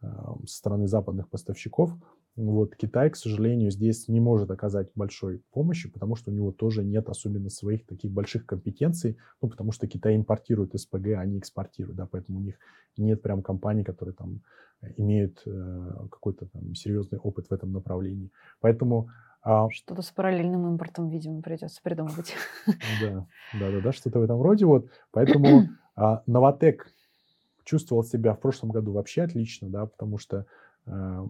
со стороны западных поставщиков. Вот Китай, к сожалению, здесь не может оказать большой помощи, потому что у него тоже нет особенно своих таких больших компетенций, ну, потому что Китай импортирует СПГ, а не экспортирует, да, поэтому у них нет прям компаний, которые там имеют э, какой-то там серьезный опыт в этом направлении. Поэтому а... Что-то с параллельным импортом, видимо, придется придумывать. Да, да, да, да, что-то в этом роде. Вот. Поэтому а, Новотек чувствовал себя в прошлом году вообще отлично, да, потому что а,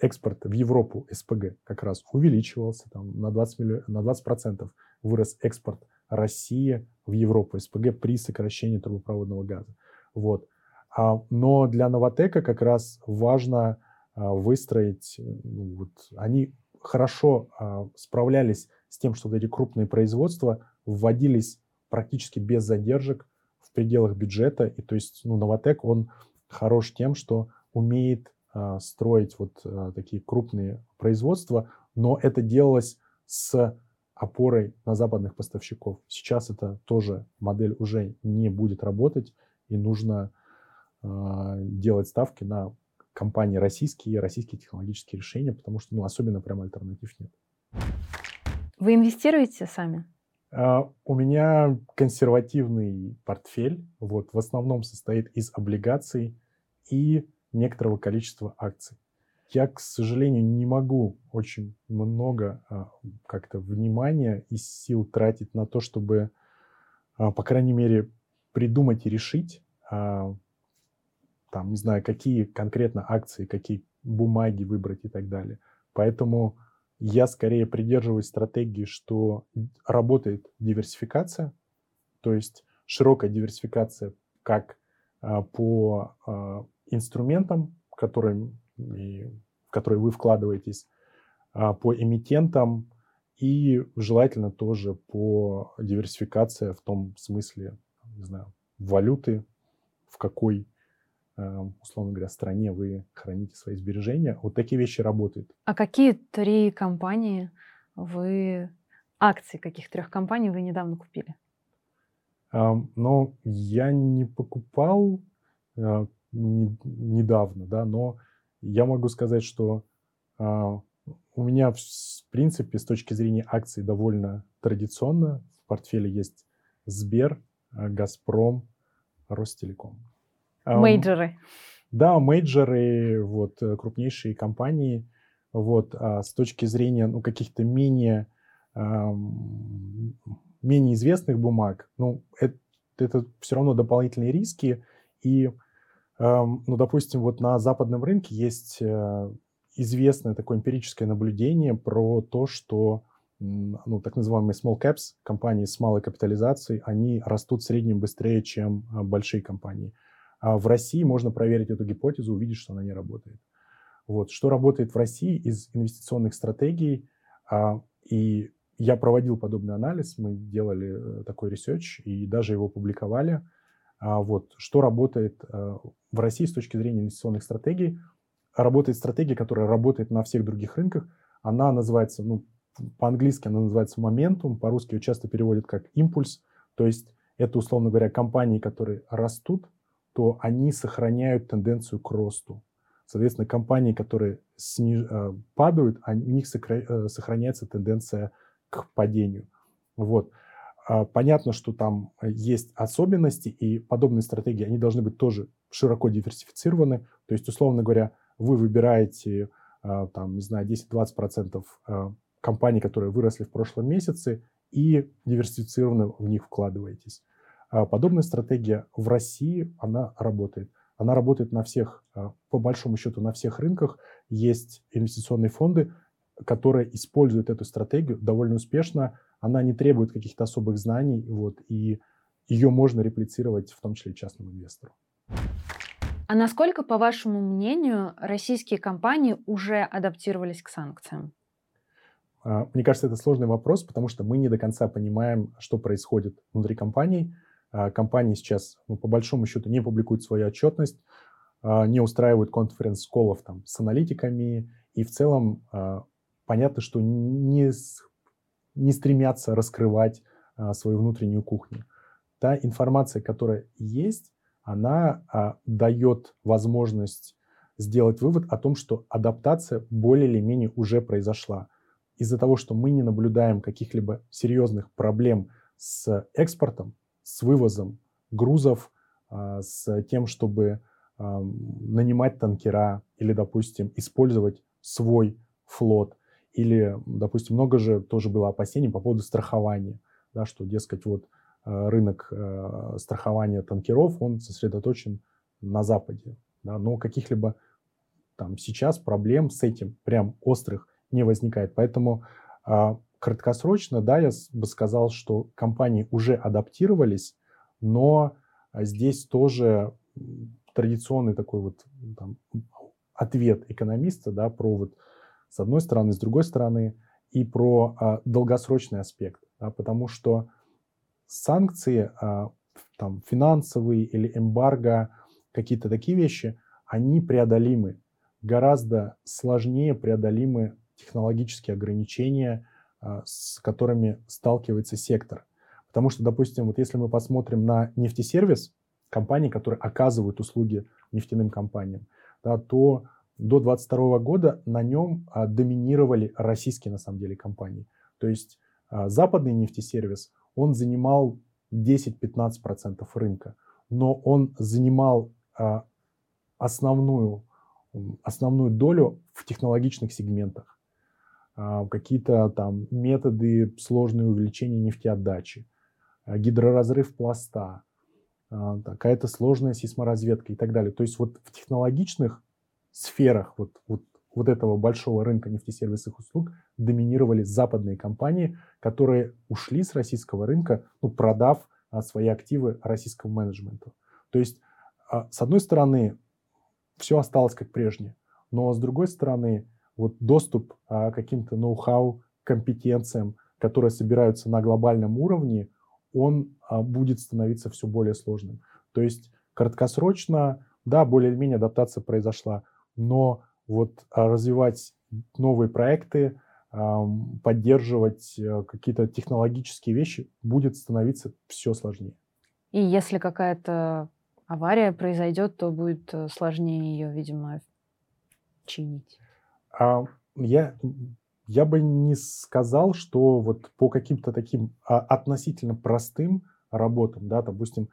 экспорт в Европу СПГ как раз увеличивался, там, на 20%, милли... на 20% вырос экспорт России в Европу СПГ при сокращении трубопроводного газа. Вот. А, но для Новотека как раз важно а, выстроить, ну, вот, они хорошо а, справлялись с тем, что вот эти крупные производства вводились практически без задержек пределах бюджета. И то есть ну, Новотек, он хорош тем, что умеет а, строить вот а, такие крупные производства, но это делалось с опорой на западных поставщиков. Сейчас это тоже модель уже не будет работать, и нужно э, делать ставки на компании российские, российские технологические решения, потому что, ну, особенно прям альтернатив нет. Вы инвестируете сами? Uh, у меня консервативный портфель, вот, в основном состоит из облигаций и некоторого количества акций. Я, к сожалению, не могу очень много uh, как-то внимания и сил тратить на то, чтобы, uh, по крайней мере, придумать и решить, там, не знаю, какие конкретно акции, какие бумаги выбрать и так далее. Поэтому я скорее придерживаюсь стратегии, что работает диверсификация, то есть широкая диверсификация как а, по а, инструментам, которые, в которые вы вкладываетесь, а, по эмитентам и желательно тоже по диверсификации в том смысле, не знаю, валюты, в какой условно говоря, стране вы храните свои сбережения. Вот такие вещи работают. А какие три компании вы, акции каких трех компаний вы недавно купили? Um, ну, я не покупал не, недавно, да, но я могу сказать, что uh, у меня, в, в принципе, с точки зрения акций довольно традиционно. В портфеле есть Сбер, Газпром, Ростелеком. Мейджоры. Да, мейджоры, вот, э, крупнейшие компании. Вот, а с точки зрения ну, каких-то менее, эм, менее известных бумаг, ну, это, это все равно дополнительные риски. И, эм, ну, допустим, вот на западном рынке есть э, известное такое эмпирическое наблюдение про то, что ну, так называемые small caps, компании с малой капитализацией, они растут в среднем быстрее, чем большие компании. А в России можно проверить эту гипотезу, увидеть, что она не работает. Вот. Что работает в России из инвестиционных стратегий, а, и я проводил подобный анализ, мы делали э, такой research и даже его публиковали. А, вот. Что работает а, в России с точки зрения инвестиционных стратегий? Работает стратегия, которая работает на всех других рынках. Она называется, ну, по-английски она называется momentum, по-русски ее часто переводят как импульс. То есть это, условно говоря, компании, которые растут, то они сохраняют тенденцию к росту. Соответственно, компании, которые сниж... Э, падают, у них э, сохраняется тенденция к падению. Вот. А, понятно, что там есть особенности, и подобные стратегии, они должны быть тоже широко диверсифицированы. То есть, условно говоря, вы выбираете, там, не знаю, 10-20% а, компаний, которые выросли в прошлом месяце, и диверсифицированно в них вкладываетесь. А подобная стратегия в России, она работает. Она работает на всех, а, по большому счету, на всех рынках. Есть инвестиционные фонды, которые используют эту стратегию довольно успешно. Она не требует каких-то особых знаний, вот, и ее можно реплицировать в том числе частному инвестору. А насколько, по вашему мнению, российские компании уже адаптировались к санкциям? А, мне кажется, это сложный вопрос, потому что мы не до конца понимаем, что происходит внутри компаний. А, компании сейчас, ну, по большому счету, не публикуют свою отчетность, а, не устраивают конференц-колов там с аналитиками, и в целом а, понятно, что не, не стремятся раскрывать свою внутреннюю кухню. Та информация, которая есть, она дает возможность сделать вывод о том, что адаптация более или менее уже произошла. Из-за того, что мы не наблюдаем каких-либо серьезных проблем с экспортом, с вывозом грузов, а, с тем, чтобы нанимать танкера или, допустим, использовать свой флот. Или, допустим, много же тоже было опасений по поводу страхования, да, что, дескать, вот а, рынок а, страхования танкеров, он сосредоточен на Западе. Да, но каких-либо там сейчас проблем с этим прям острых не возникает. Поэтому краткосрочно, да, я бы сказал, что компании уже адаптировались, но здесь тоже традиционный такой вот там, ответ экономиста, да, про вот с одной стороны, с другой стороны, и про а, долгосрочный аспект, да, потому что санкции, а, там, финансовые или эмбарго, какие-то такие вещи, они преодолимы, гораздо сложнее преодолимы технологические ограничения, а, с которыми сталкивается сектор. Потому что, допустим, вот если мы посмотрим на нефтесервис, компании, которые оказывают услуги нефтяным компаниям, да, то до 2022 года на нем а, доминировали российские, на самом деле, компании. То есть а, западный нефтесервис, он занимал 10-15% рынка, но он занимал а, основную, основную долю в технологичных сегментах. Какие-то там методы сложные увеличения нефтеотдачи, гидроразрыв пласта, какая-то сложная сейсморазведка и так далее. То есть вот в технологичных сферах вот, вот, вот этого большого рынка нефтесервисных услуг доминировали западные компании, которые ушли с российского рынка, ну, продав а, свои активы российскому менеджменту. То есть, а, с одной стороны, все осталось как прежнее, но с другой стороны, вот доступ а, каким-то ноу-хау, компетенциям, которые собираются на глобальном уровне, он а, будет становиться все более сложным. То есть краткосрочно, да, более-менее адаптация произошла, но вот а, развивать новые проекты, поддерживать э, какие-то технологические вещи будет становиться все сложнее. И если какая-то авария произойдет, то будет э, сложнее ее, видимо, чинить. А, я, я бы не сказал, что вот по каким-то таким а, относительно простым работам, да, допустим,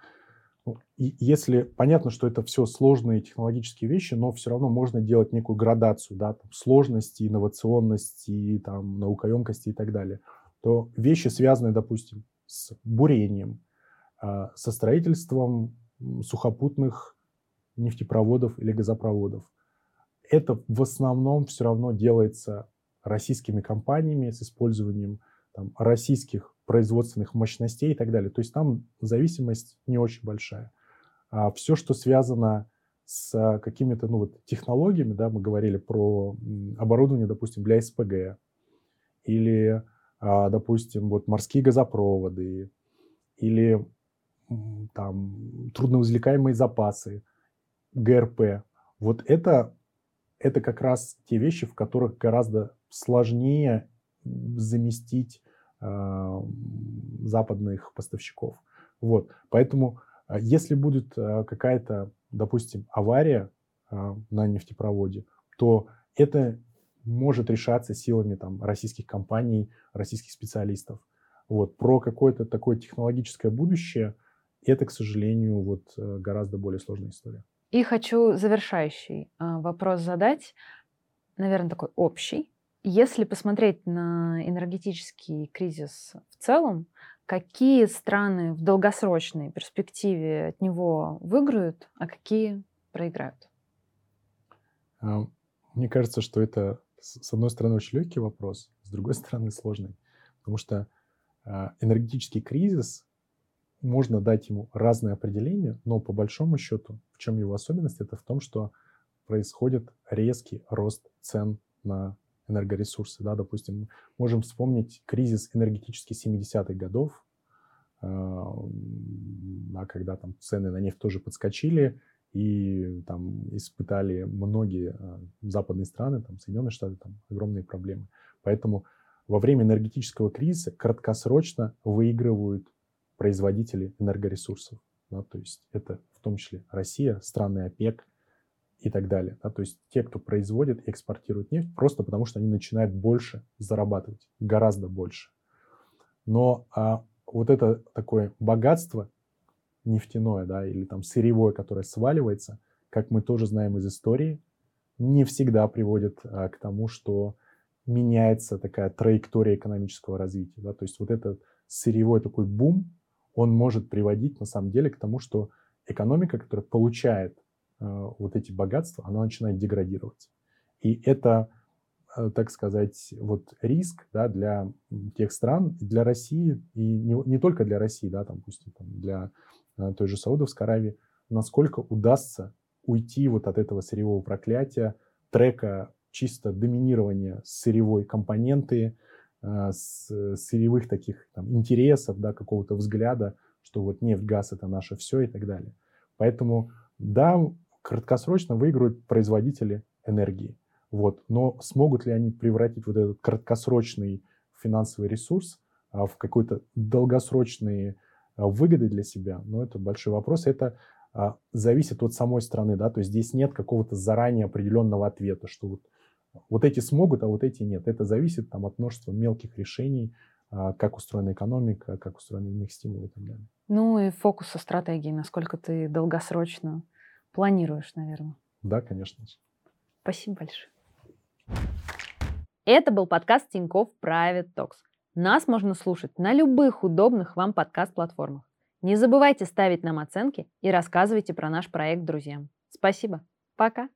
ну, если понятно, что это все сложные технологические вещи, но все равно можно делать некую градацию да, там, сложности, инновационности, там, наукоемкости и так далее, то вещи, связанные, допустим, с бурением, а, со строительством сухопутных нефтепроводов или газопроводов, это в основном все равно делается российскими компаниями с использованием там, российских производственных мощностей и так далее. То есть там зависимость не очень большая. А все, что связано с какими-то ну, вот, технологиями, да, мы говорили про оборудование, допустим, для СПГ, или, а, допустим, вот морские газопроводы, или там трудноизвлекаемые запасы, ГРП. Вот это, это как раз те вещи, в которых гораздо сложнее заместить а, западных поставщиков. Вот. Поэтому, а, если будет а, какая-то, допустим, авария на нефтепроводе, то это может решаться силами там, российских компаний, российских специалистов. Вот. Про какое-то такое технологическое будущее это, к сожалению, вот, э, гораздо более сложная история. И хочу завершающий вопрос задать, наверное, такой общий. Если посмотреть на энергетический кризис в целом, какие страны в долгосрочной перспективе от него выиграют, а какие проиграют? А, мне кажется, что это, с одной стороны, очень легкий вопрос, с другой стороны, сложный. Потому что а, энергетический кризис, можно дать ему разные определения, но по большому счету, в чем его особенность, это в том, что происходит резкий рост цен на энергоресурсы. Да, допустим, можем вспомнить кризис энергетический 70-х годов, а, когда там цены на нефть тоже подскочили, и там испытали многие а, западные страны, там Соединенные Штаты, там огромные проблемы. Поэтому во время энергетического кризиса краткосрочно выигрывают производители энергоресурсов. Да, то есть это в том числе Россия, страны ОПЕК и так далее. Да? То есть те, кто производит и экспортирует нефть, просто потому что они начинают больше зарабатывать, гораздо больше. Но а, вот это такое богатство нефтяное, да, или там сырьевое, которое сваливается, как мы тоже знаем из истории, не всегда приводит а, к тому, что меняется такая траектория экономического развития. Да? То есть вот этот сырьевой такой бум, он может приводить на самом деле к тому, что экономика, которая получает э, вот эти богатства, она начинает деградировать. И это, э, так сказать, вот риск да, для тех стран, для России, и не, не только для России, да, там, пусть там, для э, той же Саудовской Аравии, насколько удастся уйти вот от этого сырьевого проклятия, трека чисто доминирования сырьевой компоненты, сырьевых таких там, интересов, да, какого-то взгляда, что вот нефть, газ это наше все и так далее. Поэтому, да, краткосрочно выиграют производители энергии. Вот. Но смогут ли они превратить вот этот краткосрочный финансовый ресурс а, в какой-то долгосрочные а, выгоды для себя? Ну, это большой вопрос. Это а, зависит от самой страны, да, то есть здесь нет какого-то заранее определенного ответа, что вот вот эти смогут, а вот эти нет. Это зависит там, от множества мелких решений, а, как устроена экономика, как устроены у них стимулы и так далее. Ну и фокуса стратегии, насколько ты долгосрочно планируешь, наверное. Да, конечно. Спасибо большое. Это был подкаст Тинькофф Private Talks. Нас можно слушать на любых удобных вам подкаст-платформах. Не забывайте ставить нам оценки и рассказывайте про наш проект друзьям. Спасибо. Пока.